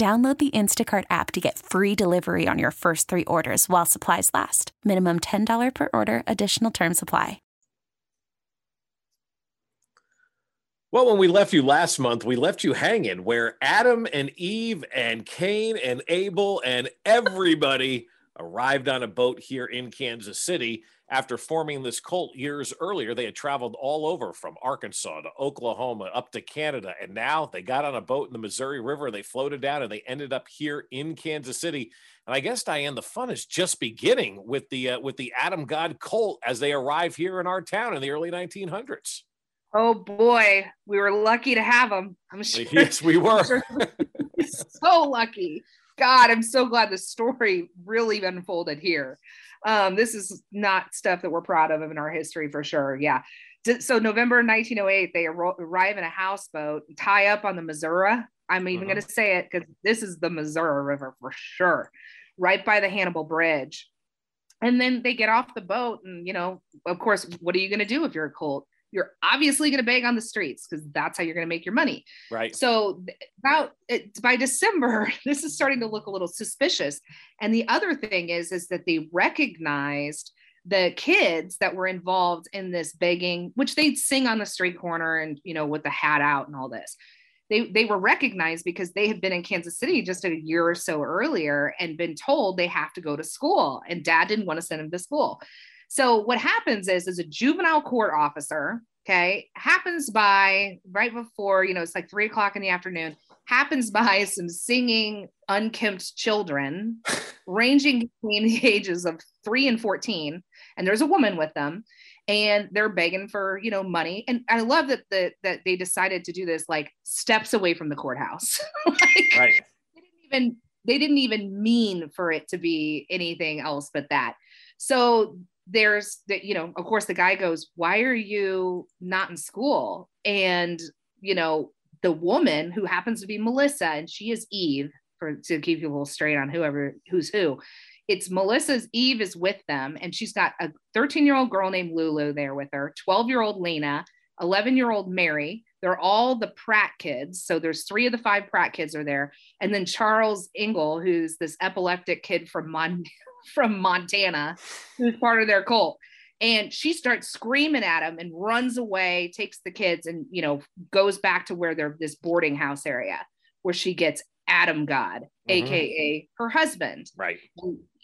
Download the Instacart app to get free delivery on your first three orders while supplies last. Minimum $10 per order, additional term supply. Well, when we left you last month, we left you hanging where Adam and Eve and Cain and Abel and everybody arrived on a boat here in Kansas City. After forming this cult years earlier, they had traveled all over from Arkansas to Oklahoma up to Canada. And now they got on a boat in the Missouri River. They floated down and they ended up here in Kansas City. And I guess Diane, the fun is just beginning with the uh, with the Adam God cult as they arrive here in our town in the early 1900s. Oh boy, we were lucky to have them. I'm sure. Yes, we were. so lucky. God, I'm so glad the story really unfolded here. Um, this is not stuff that we're proud of in our history for sure. Yeah. So November 1908, they arrive in a houseboat, tie up on the Missouri. I'm even uh-huh. going to say it because this is the Missouri River for sure, right by the Hannibal Bridge. And then they get off the boat, and you know, of course, what are you going to do if you're a cult? You're obviously going to beg on the streets because that's how you're going to make your money. Right. So about it, by December, this is starting to look a little suspicious. And the other thing is, is that they recognized the kids that were involved in this begging, which they'd sing on the street corner and you know with the hat out and all this. They, they were recognized because they had been in Kansas City just a year or so earlier and been told they have to go to school. And dad didn't want to send them to school. So what happens is, is a juvenile court officer, okay, happens by right before, you know, it's like three o'clock in the afternoon, happens by some singing, unkempt children ranging between the ages of three and 14. And there's a woman with them and they're begging for, you know, money. And I love that the, that they decided to do this like steps away from the courthouse. like, right. They didn't even, they didn't even mean for it to be anything else but that. So there's that you know of course the guy goes why are you not in school? And you know the woman who happens to be melissa and she is eve for to keep people straight on whoever who's who. It's melissa's eve is with them and she's got a 13 year old girl named lulu there with her 12 year old lena 11 year old mary. They're all the pratt kids so there's three of the five pratt kids are there. And then charles engel who's this epileptic kid from Mon- from Montana who's part of their cult. And she starts screaming at him and runs away, takes the kids, and you know, goes back to where they're this boarding house area where she gets Adam God, mm-hmm. aka her husband. Right.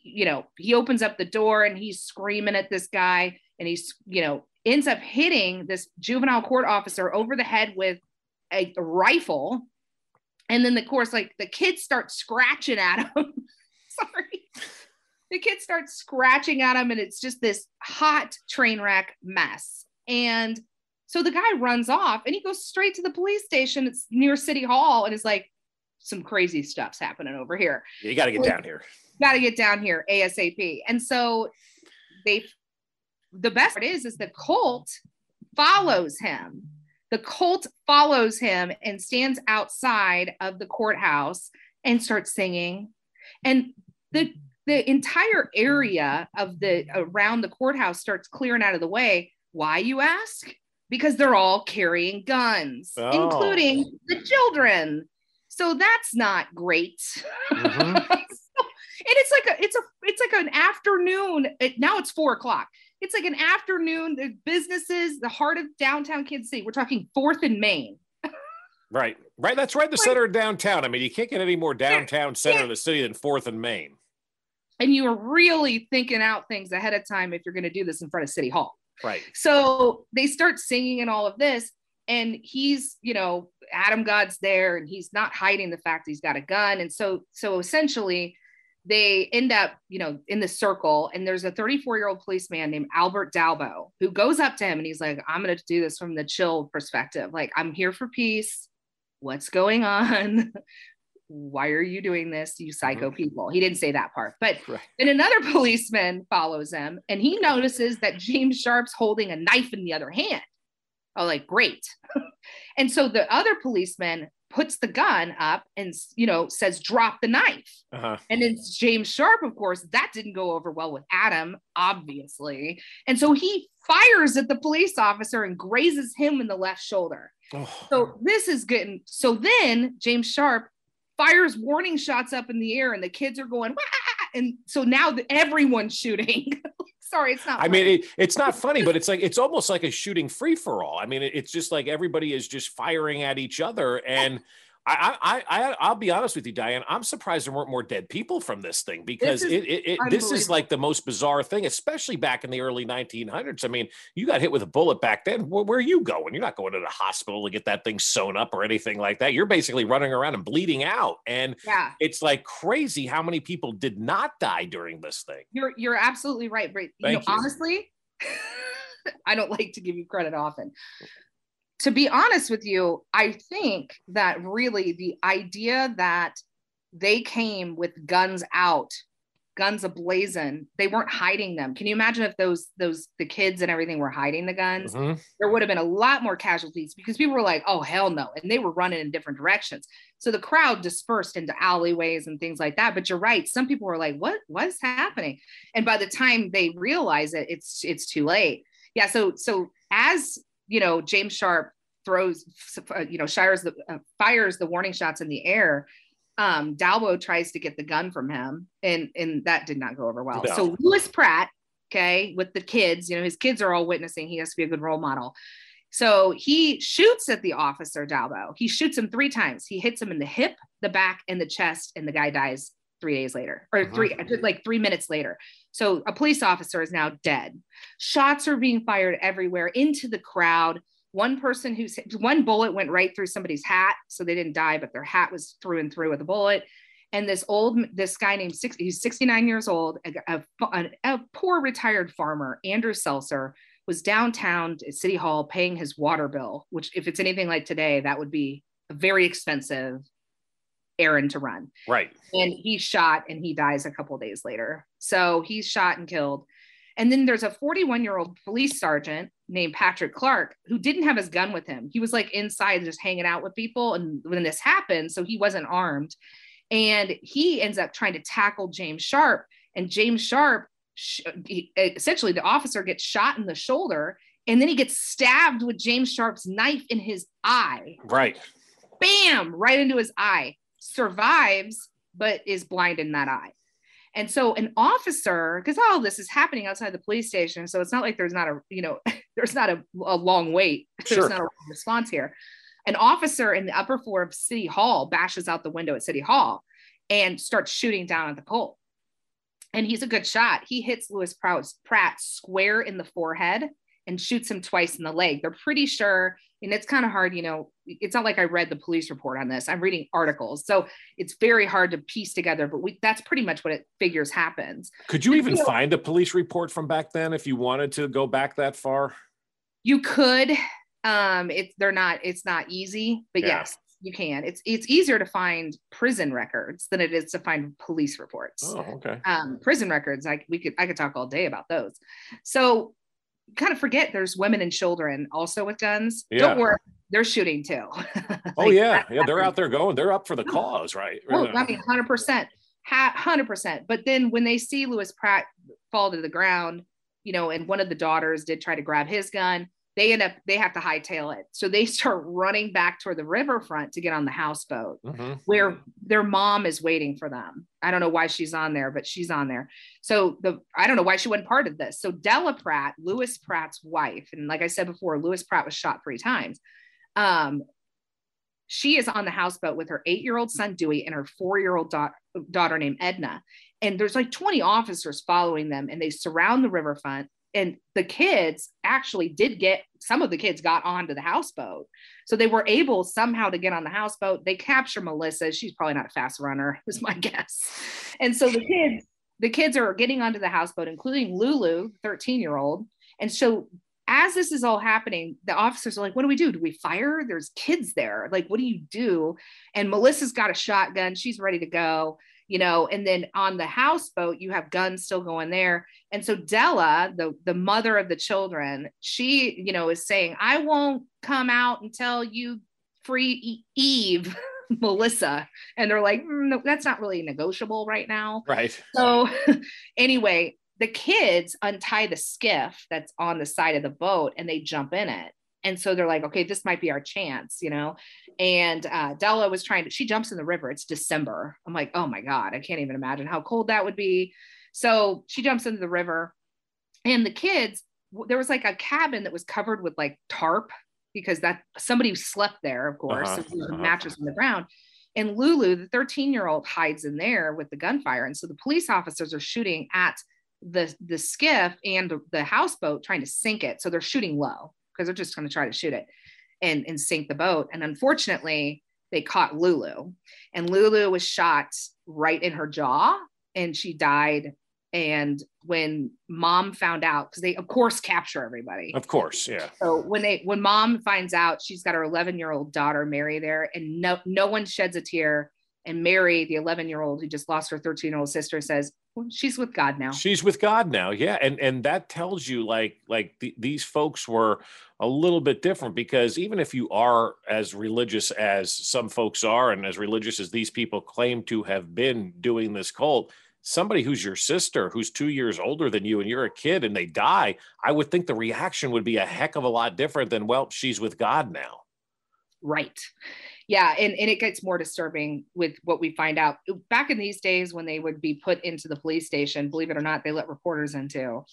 You know, he opens up the door and he's screaming at this guy, and he's, you know, ends up hitting this juvenile court officer over the head with a, a rifle. And then, of course, like the kids start scratching at him. The kids start scratching at him and it's just this hot train wreck mess. And so the guy runs off and he goes straight to the police station. It's near city hall and is like some crazy stuff's happening over here. You got to get down here. got to get down here asap and so they the best part is is the cult follows him. The cult follows him and stands outside of the courthouse and starts singing. And the the entire area of the around the courthouse starts clearing out of the way. Why, you ask? Because they're all carrying guns, oh. including the children. So that's not great. Mm-hmm. so, and it's like a it's a it's like an afternoon. It, now it's four o'clock. It's like an afternoon. The businesses, the heart of downtown Kansas City. We're talking Fourth and Main. Right, right. That's right. The center of downtown. I mean, you can't get any more downtown center of the city than Fourth and Main. And you are really thinking out things ahead of time if you're going to do this in front of City Hall. Right. So they start singing and all of this. And he's, you know, Adam God's there and he's not hiding the fact he's got a gun. And so, so essentially, they end up, you know, in the circle. And there's a 34 year old policeman named Albert Dalbow who goes up to him and he's like, I'm going to do this from the chill perspective. Like, I'm here for peace. What's going on? Why are you doing this, you psycho mm-hmm. people? He didn't say that part. But right. then another policeman follows him and he notices that James Sharp's holding a knife in the other hand. Oh, like, great. and so the other policeman puts the gun up and you know says drop the knife uh-huh. and it's james sharp of course that didn't go over well with adam obviously and so he fires at the police officer and grazes him in the left shoulder oh. so this is getting so then james sharp fires warning shots up in the air and the kids are going Wah! and so now the, everyone's shooting sorry it's not i funny. mean it, it's not funny but it's like it's almost like a shooting free for all i mean it, it's just like everybody is just firing at each other and I, I, I, I'll be honest with you, Diane. I'm surprised there weren't more dead people from this thing because this is, it, it, it this is like the most bizarre thing, especially back in the early 1900s. I mean, you got hit with a bullet back then. Where, where, are you going? You're not going to the hospital to get that thing sewn up or anything like that. You're basically running around and bleeding out. And yeah. it's like crazy how many people did not die during this thing. You're, you're absolutely right. But you know, you. honestly, I don't like to give you credit often to be honest with you, I think that really the idea that they came with guns out, guns ablazing, they weren't hiding them. Can you imagine if those those the kids and everything were hiding the guns? Mm-hmm. There would have been a lot more casualties because people were like, "Oh hell no," and they were running in different directions. So the crowd dispersed into alleyways and things like that. But you're right, some people were like, "What? What's happening?" And by the time they realize it, it's it's too late. Yeah. So so as you know, James Sharp throws, uh, you know, shires the uh, fires the warning shots in the air. Um, Dalbow tries to get the gun from him, and and that did not go over well. No. So Lewis Pratt, okay, with the kids, you know, his kids are all witnessing. He has to be a good role model. So he shoots at the officer Dalbow. He shoots him three times. He hits him in the hip, the back, and the chest, and the guy dies three days later, or uh-huh. three like three minutes later. So a police officer is now dead. Shots are being fired everywhere into the crowd. One person who's one bullet went right through somebody's hat, so they didn't die, but their hat was through and through with a bullet. And this old, this guy named six, he's 69 years old, a, a, a poor retired farmer, Andrew Seltzer, was downtown at City Hall paying his water bill, which, if it's anything like today, that would be a very expensive errand to run. Right. And he's shot and he dies a couple days later. So he's shot and killed. And then there's a 41 year old police sergeant named Patrick Clark who didn't have his gun with him. He was like inside just hanging out with people. And when this happened, so he wasn't armed. And he ends up trying to tackle James Sharp. And James Sharp, essentially, the officer gets shot in the shoulder. And then he gets stabbed with James Sharp's knife in his eye. Right. Bam, right into his eye. Survives, but is blind in that eye. And so an officer, because all this is happening outside the police station, so it's not like there's not a, you know, there's not a, a long wait. There's sure. not a response here. An officer in the upper floor of City Hall bashes out the window at City Hall and starts shooting down at the Colt. And he's a good shot. He hits Lewis Pratt square in the forehead and shoots him twice in the leg. They're pretty sure, and it's kind of hard, you know, it's not like I read the police report on this. I'm reading articles. So it's very hard to piece together, but we, that's pretty much what it figures happens. Could you even find a police report from back then if you wanted to go back that far? You could. Um, it's they're not, it's not easy, but yeah. yes, you can. It's it's easier to find prison records than it is to find police reports. Oh, okay. Um, prison records, I we could I could talk all day about those. So kind of forget there's women and children also with guns. Yeah. Don't worry, they're shooting too. Oh, like, oh yeah, yeah, they're out there going. They're up for the cause, right? Oh, uh, I mean, hundred percent, hundred percent. But then when they see Lewis Pratt fall to the ground, you know, and one of the daughters did try to grab his gun, they end up they have to hightail it so they start running back toward the riverfront to get on the houseboat mm-hmm. where their mom is waiting for them i don't know why she's on there but she's on there so the i don't know why she wasn't part of this so della pratt lewis pratt's wife and like i said before lewis pratt was shot three times um she is on the houseboat with her eight year old son, Dewey, and her four year old da- daughter named Edna. And there's like 20 officers following them, and they surround the riverfront. And the kids actually did get some of the kids got onto the houseboat. So they were able somehow to get on the houseboat. They capture Melissa. She's probably not a fast runner, is my guess. And so the kids, the kids are getting onto the houseboat, including Lulu, 13 year old. And so as this is all happening, the officers are like, what do we do? Do we fire? There's kids there. Like, what do you do? And Melissa's got a shotgun. She's ready to go, you know, and then on the houseboat, you have guns still going there. And so Della, the, the mother of the children, she, you know, is saying, I won't come out until you free Eve. Melissa and they're like mm, no, that's not really negotiable right now right so anyway the kids untie the skiff that's on the side of the boat and they jump in it. And so they're like, okay, this might be our chance, you know? And uh, Della was trying to, she jumps in the river. It's December. I'm like, oh my God, I can't even imagine how cold that would be. So she jumps into the river. And the kids, there was like a cabin that was covered with like tarp because that somebody slept there, of course. Uh-huh, so uh-huh. mattress on the ground. And Lulu, the 13 year old, hides in there with the gunfire. And so the police officers are shooting at the the skiff and the houseboat trying to sink it. So they're shooting low because they're just going to try to shoot it and and sink the boat. And unfortunately, they caught Lulu, and Lulu was shot right in her jaw, and she died. And when mom found out, because they of course capture everybody. Of course, yeah. So when they when mom finds out, she's got her 11 year old daughter Mary there, and no no one sheds a tear. And Mary, the 11 year old who just lost her 13 year old sister, says, she's with God now. She's with God now. Yeah. And and that tells you like like th- these folks were a little bit different because even if you are as religious as some folks are and as religious as these people claim to have been doing this cult, somebody who's your sister who's 2 years older than you and you're a kid and they die, I would think the reaction would be a heck of a lot different than well, she's with God now. Right. Yeah and, and it gets more disturbing with what we find out. Back in these days when they would be put into the police station believe it or not they let reporters into.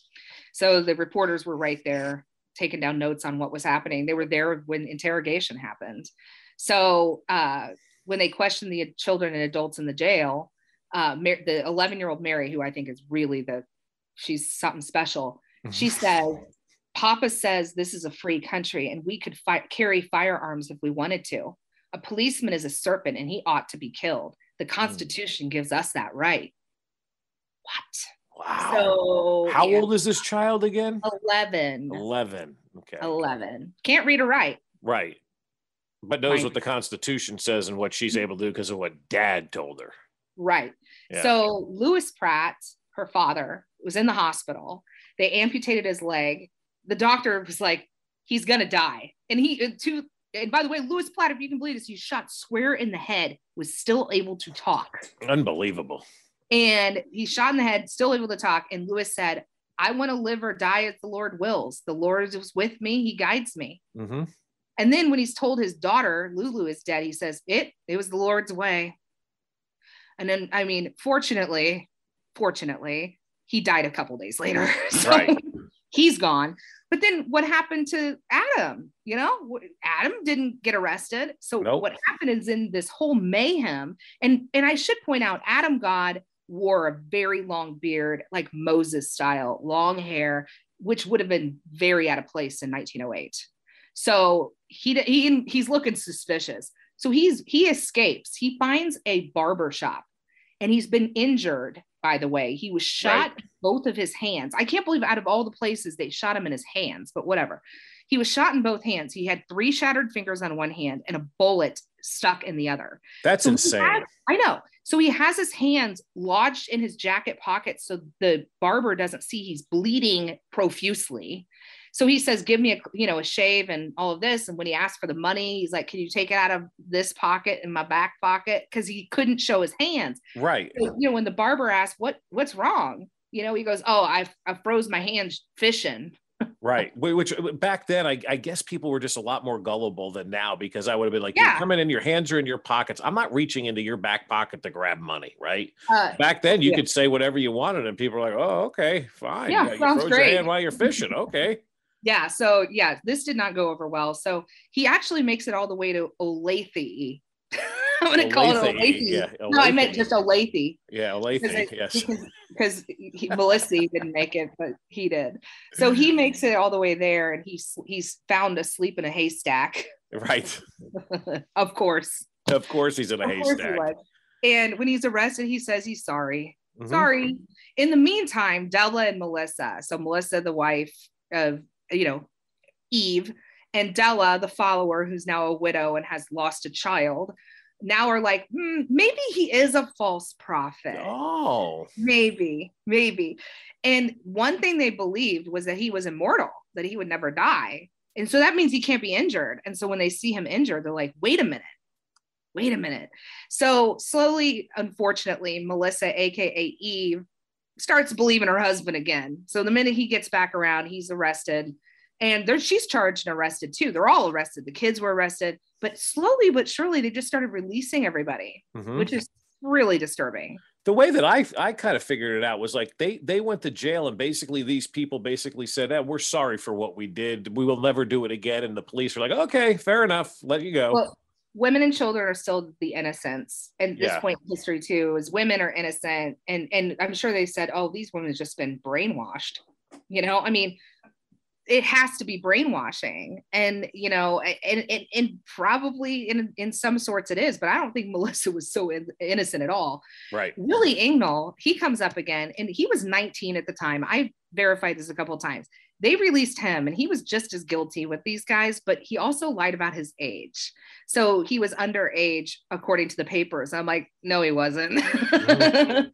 so the reporters were right there taking down notes on what was happening. They were there when interrogation happened. So uh, when they questioned the children and adults in the jail uh, the 11 year old mary who i think is really the she's something special she said papa says this is a free country and we could fi- carry firearms if we wanted to a policeman is a serpent and he ought to be killed. The hmm. Constitution mm. gives us that right. What? Wow. So, how yeah. old is this child again? 11. 11. Okay. 11. Can't read or write. Right. But knows what the Constitution says and what she's able to do because of what dad told her. Right. Yeah. So, Louis Pratt, her father, was in the hospital. They amputated his leg. The doctor was like, he's going to die. And he, uh, two, and by the way, Louis Pratt, if you can believe this, he shot square in the head, was still able to talk. Unbelievable. And he shot in the head, still able to talk. And Louis said, I want to live or die as the Lord wills. The Lord is with me, he guides me. Mm-hmm. And then when he's told his daughter, Lulu is dead, he says, It, it was the Lord's way. And then, I mean, fortunately, fortunately, he died a couple days later. so right. He's gone. But then what happened to Adam? You know, Adam didn't get arrested. So nope. what happened is in this whole mayhem, and and I should point out, Adam God wore a very long beard, like Moses style, long hair, which would have been very out of place in 1908. So he he he's looking suspicious. So he's he escapes. He finds a barber shop, and he's been injured by the way. He was shot right. both of his hands. I can't believe out of all the places they shot him in his hands, but whatever. He was shot in both hands. He had three shattered fingers on one hand and a bullet stuck in the other. That's so insane. Has, I know. So he has his hands lodged in his jacket pocket so the barber doesn't see he's bleeding profusely. So he says, "Give me a you know a shave and all of this." And when he asked for the money, he's like, "Can you take it out of this pocket in my back pocket?" Because he couldn't show his hands. Right. So, you know, when the barber asked, "What what's wrong?" You know, he goes, "Oh, I I froze my hands fishing." right. Which back then, I, I, guess people were just a lot more gullible than now because I would have been like, yeah. you're coming in, your hands are in your pockets. I'm not reaching into your back pocket to grab money, right? Uh, back then, you yeah. could say whatever you wanted, and people were like, oh, okay, fine. Yeah, yeah sounds great. while you're fishing. Okay. Yeah. So yeah, this did not go over well. So he actually makes it all the way to Olathe. I'm gonna call it Olathe. Yeah, No, I meant just Olathe. Yeah, Olathe. Yes. Because, Melissa didn't make it, but he did. So he makes it all the way there, and he's he's found asleep in a haystack. Right. of course, Of course, he's in a of course he haystack. And when he's arrested, he says he's sorry. Mhm. Sorry. In the meantime, Della and Melissa, so Melissa, the wife of you know Eve, and Della, the follower, who's now a widow and has lost a child, now are like, hmm, maybe he is a false prophet. Oh, Maybe, maybe. And one thing they believed was that he was immortal, that he would never die. And so that means he can't be injured. And so when they see him injured, they're like, wait a minute, wait a minute. So slowly, unfortunately, Melissa, AKA Eve, starts believing her husband again. So the minute he gets back around, he's arrested. And there, she's charged and arrested too. They're all arrested. The kids were arrested, but slowly but surely they just started releasing everybody, Mhm. which is really disturbing. the way that I I kind of figured it out was like they they went to jail and basically these people basically said, eh, "We're sorry for what we did. We will never do it again." And the police were like, "Okay, fair enough. Let you go." well women and children are still the innocents and this Yeah. point in history too is women are innocent and and i'm sure they said oh these women have just been brainwashed you know i mean it has to be brainwashing and you know and and, and probably in in some sorts it is but i don't think melissa was so in, innocent at all right. Willie Engel, he comes up again, and he was 19 at the time. I verified this a couple of times. They released him, and he was just as guilty with these guys, but he also lied about his age. So he was underage, according to the papers. I'm like, no, he wasn't.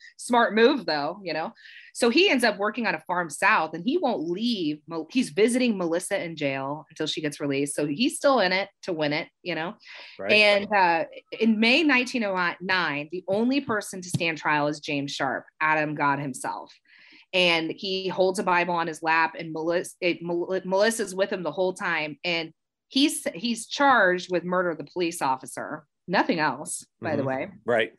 Smart move, though, you know. So he ends up working on a farm south, and he won't leave. He's visiting Melissa in jail until she gets released. So he's still in it to win it, you know. Right. And uh, in May 1909, the only person to stand trial is James Sharp, Adam God himself. And he holds a Bible on his lap, and Melissa, it, Melissa's with him the whole time. And he's he's charged with murder of the police officer. Nothing else, by the Mhm. way. right.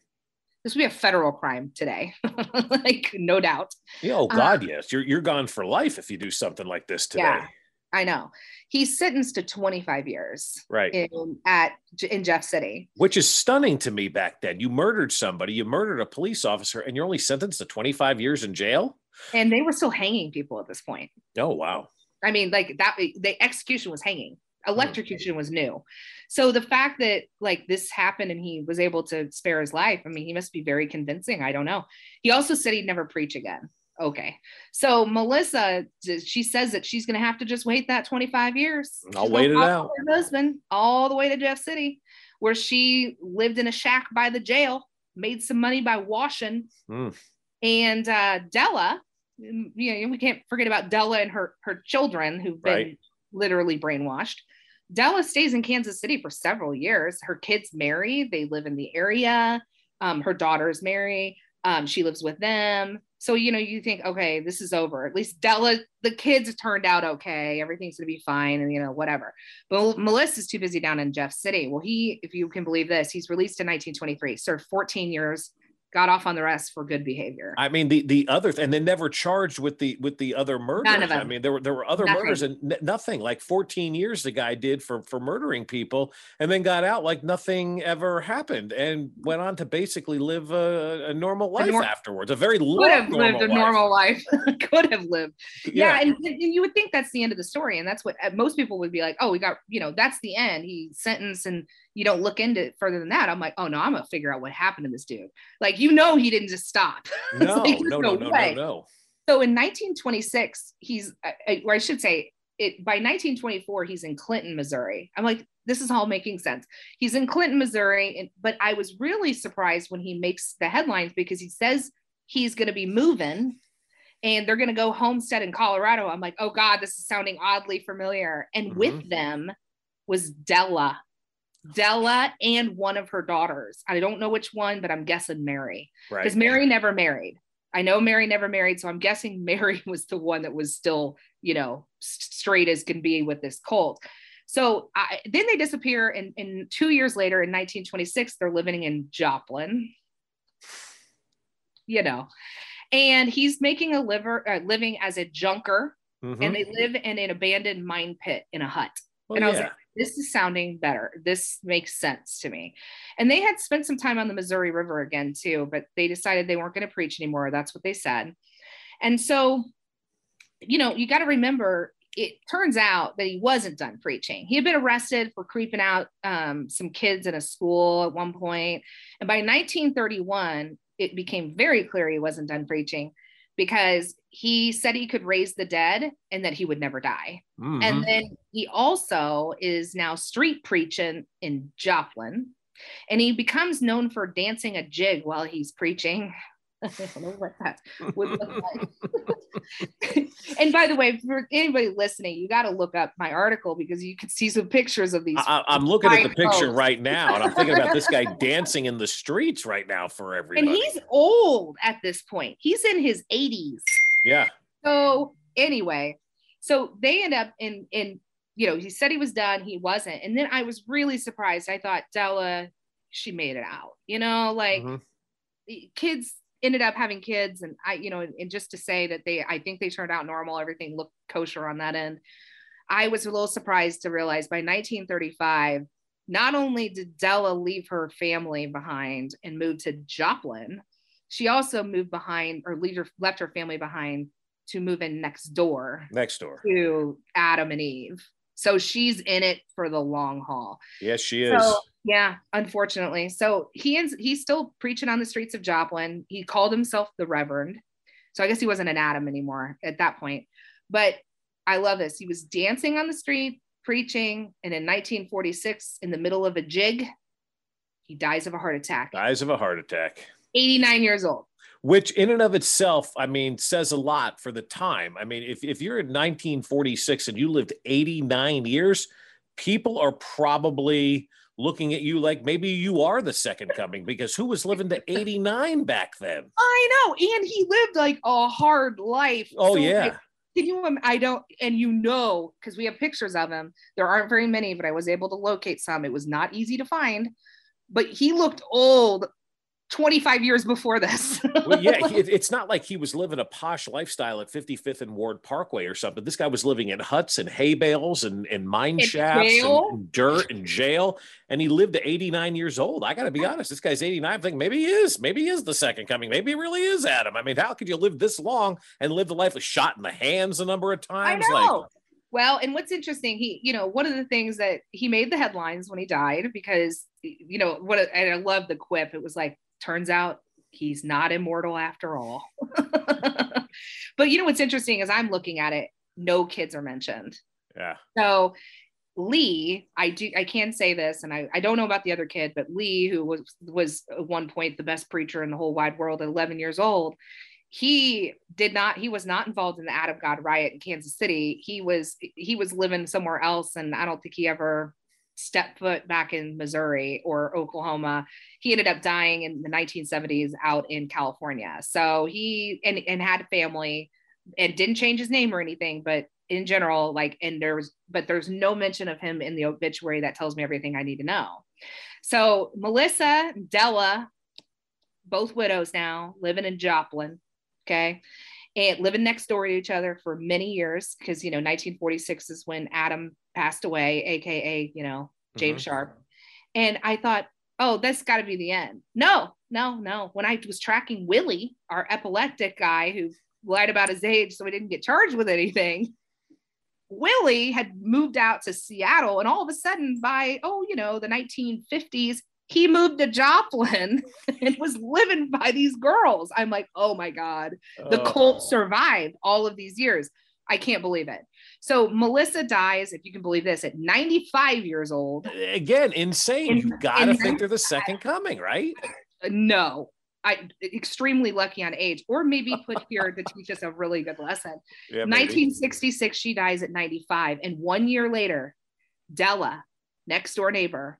This would be a federal crime today, like no doubt. Yeah, oh God, yes. You're you're gone for life if you do something like this today. Yeah. I know. He's sentenced to 25 years Right. in at in Jeff City. Which is stunning to me back then. You murdered somebody, you murdered a police officer, and you're only sentenced to 25 years in jail. And they were still hanging people at this point. Oh wow. I mean, like that, the execution was hanging. Hmm. Electrocution was new. So the fact that like this happened and he was able to spare his life, I mean, he must be very convincing. I don't know. He also said he'd never preach again. Okay. So Melissa, she says that she's going to have to just wait that 25 years. I'll She's wait it out. Her husband all the way to Jeff City, where she lived in a shack by the jail, made some money by washing. Mm. And uh, Della, you know, we can't forget about Della and her her children who've been Right. literally brainwashed. Della stays in Kansas City for several years. Her kids marry, they live in the area. Um, her daughters marry. Um, she lives with them. So, you know, you think, okay, this is over. At least Della, the kids turned out okay. Everything's going to be fine and, you know, whatever. But Melissa's too busy down in Jeff City. Well, he, if you can believe this, he's released in 1923, served 14 years, got off on the rest for good behavior. I mean, the the other and they never charged with the with the other murders. of I mean, there were there were other Nothing. murders and n- nothing. Like 14 years the guy did for for murdering people, and then got out like nothing ever happened, and went on to basically live a, a normal life nor- afterwards. A very could have normal lived a life. normal life. could have lived. Yeah, Yeah, and, and you would think that's the end of the story, and that's what uh, most people would be like. Oh, we got you know that's the end. He sentenced, and you don't look into it further than that. I'm like, oh no, I'm gonna figure out what happened to this dude. Like you know, he didn't just stop. No, like, no, no, no, no, no. So in 1926, he's, uh, uh, or I should say, it by 1924 he's in Clinton, Missouri. I'm like, this is all making sense. He's in Clinton, Missouri, and, but I was really surprised when he makes the headlines because he says he's going to be moving. And they're going to go homestead in Colorado. I'm like, oh God, this is sounding oddly familiar. And with them was Della, Della, and one of her daughters. I don't know which one, but I'm guessing Mary because Right. Mary never married. I know Mary never married, so I'm guessing Mary was the one that was still, you know, straight as can be with this cult. So I, then they disappear, and, and two years later, in 1926, they're living in Joplin. You know, and he's making a liver uh, living as a junker Mhm. and they live in an abandoned mine pit in a hut. Well, and I was yeah. like, this is sounding better. This makes sense to me. And they had spent some time on the Missouri River again, too, but they decided they weren't going to preach anymore. That's what they said. And so, you know, you got to remember it turns out that he wasn't done preaching. He had been arrested for creeping out um, some kids in a school at one point. And by 1931, it became very clear he wasn't done preaching because he said he could raise the dead and that he would never die. Mhm. And then he also is now street preaching in Joplin. And he becomes known for dancing a jig while he's preaching. I don't know what that would look like. and by the way, for anybody listening, you got to look up my article because you can see some pictures of these. I, I'm looking at the picture right now, and I'm thinking about this guy dancing in the streets right now for everybody. and he's old at this point. He's in his 80s. yeah, So anyway, so they end up in in you know he said he was done, he wasn't, and then I was really surprised. I thought Della, she made it out. You know, like Mhm. kids ended up having kids, and I you know, and just to say that they, I think they turned out normal. Everything looked kosher on that end. I was a little surprised to realize by 1935. Not only did Della leave her family behind and move to Joplin, she also moved behind or leave her, left her family behind to move in next door next door. to Adam and Eve. So she's in it for the long haul. Yes, she is. So yeah, unfortunately. So he ends he's still preaching on the streets of Joplin. He called himself the Reverend. So I guess he wasn't an Adam anymore at that point. But I love this. He was dancing on the street, preaching, and in 1946, in the middle of a jig, he dies of a heart attack. Dies of a heart attack. 89 years old. Which in and of itself i mean says a lot for the time i mean if, if you're in 1946 and you lived 89 years people are probably looking at you like maybe you are the second coming because who was living to 89 back then I know. And he lived like a hard life. oh So, yeah like, Can you? I don't, and you know, because we have pictures of him. There aren't very many, but I was able to locate some. It was not easy to find, but he looked old 25 years before this. well, yeah it, it's not like he was living a posh lifestyle at 55th and ward parkway or something this guy was living in huts and hay bales and, and mine In shafts jail? and dirt and jail and he lived to 89 years old i gotta be honest this guy's 89 i'm thinking maybe he is maybe he is the second coming maybe he really is adam i mean how could you live this long and live the life of shot in the hands a number of times? I know. well, and what's interesting, he, you know, one of the things that he made the headlines when he died because, you know, what, and I love the quip. It was like, turns out he's not immortal after all. but you know what's interesting is I'm looking at it, no kids are mentioned. yeah So Lee, I do I can say this, and I, I don't know about the other kid, but Lee, who was was at one point the best preacher in the whole wide world at 11 years old, he did not he was not involved in the Adam God riot in Kansas City. He was he was living somewhere else, and I don't think he ever stepped foot back in Missouri or Oklahoma. He ended up dying in the 1970s out in California. So he and, and had family and didn't change his name or anything, but in general, like, and there's, but there's no mention of him in the obituary that tells me everything I need to know. So Melissa, Della, both widows now, living in Joplin, okay, and living next door to each other for many years because you know 1946 is when Adam passed away, aka you know James Mhm. Sharp, and I thought, oh, that's got to be the end. No, no, no. When I was tracking Willie, our epileptic guy who lied about his age so he didn't get charged with anything. Willie had moved out to Seattle, and all of a sudden, by oh, you know, the 1950s, he moved to Joplin and was living by these girls. I'm like, oh my God, the Oh. cult survived all of these years. I can't believe it. So Melissa dies, if you can believe this, at 95 years old. again insane you gotta in think they're the second coming right uh, No, I extremely lucky on age, or maybe put here to teach us a really good lesson. yeah, 1966, she dies at 95. And one year later, Della, next door neighbor,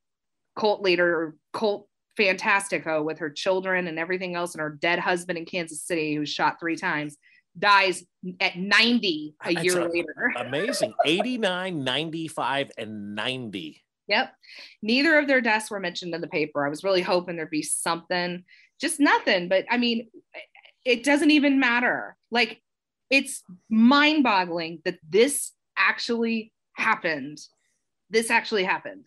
cult leader, cult fantastico with her children and everything else, and her dead husband in Kansas City, who was shot three times, dies at 90 a That's year a- later. amazing 89 95 and 90 Yep. Neither of their deaths were mentioned in the paper. I was really hoping there'd be something, just nothing. But I mean, it doesn't even matter. Like it's mind boggling that this actually happened. This actually happened.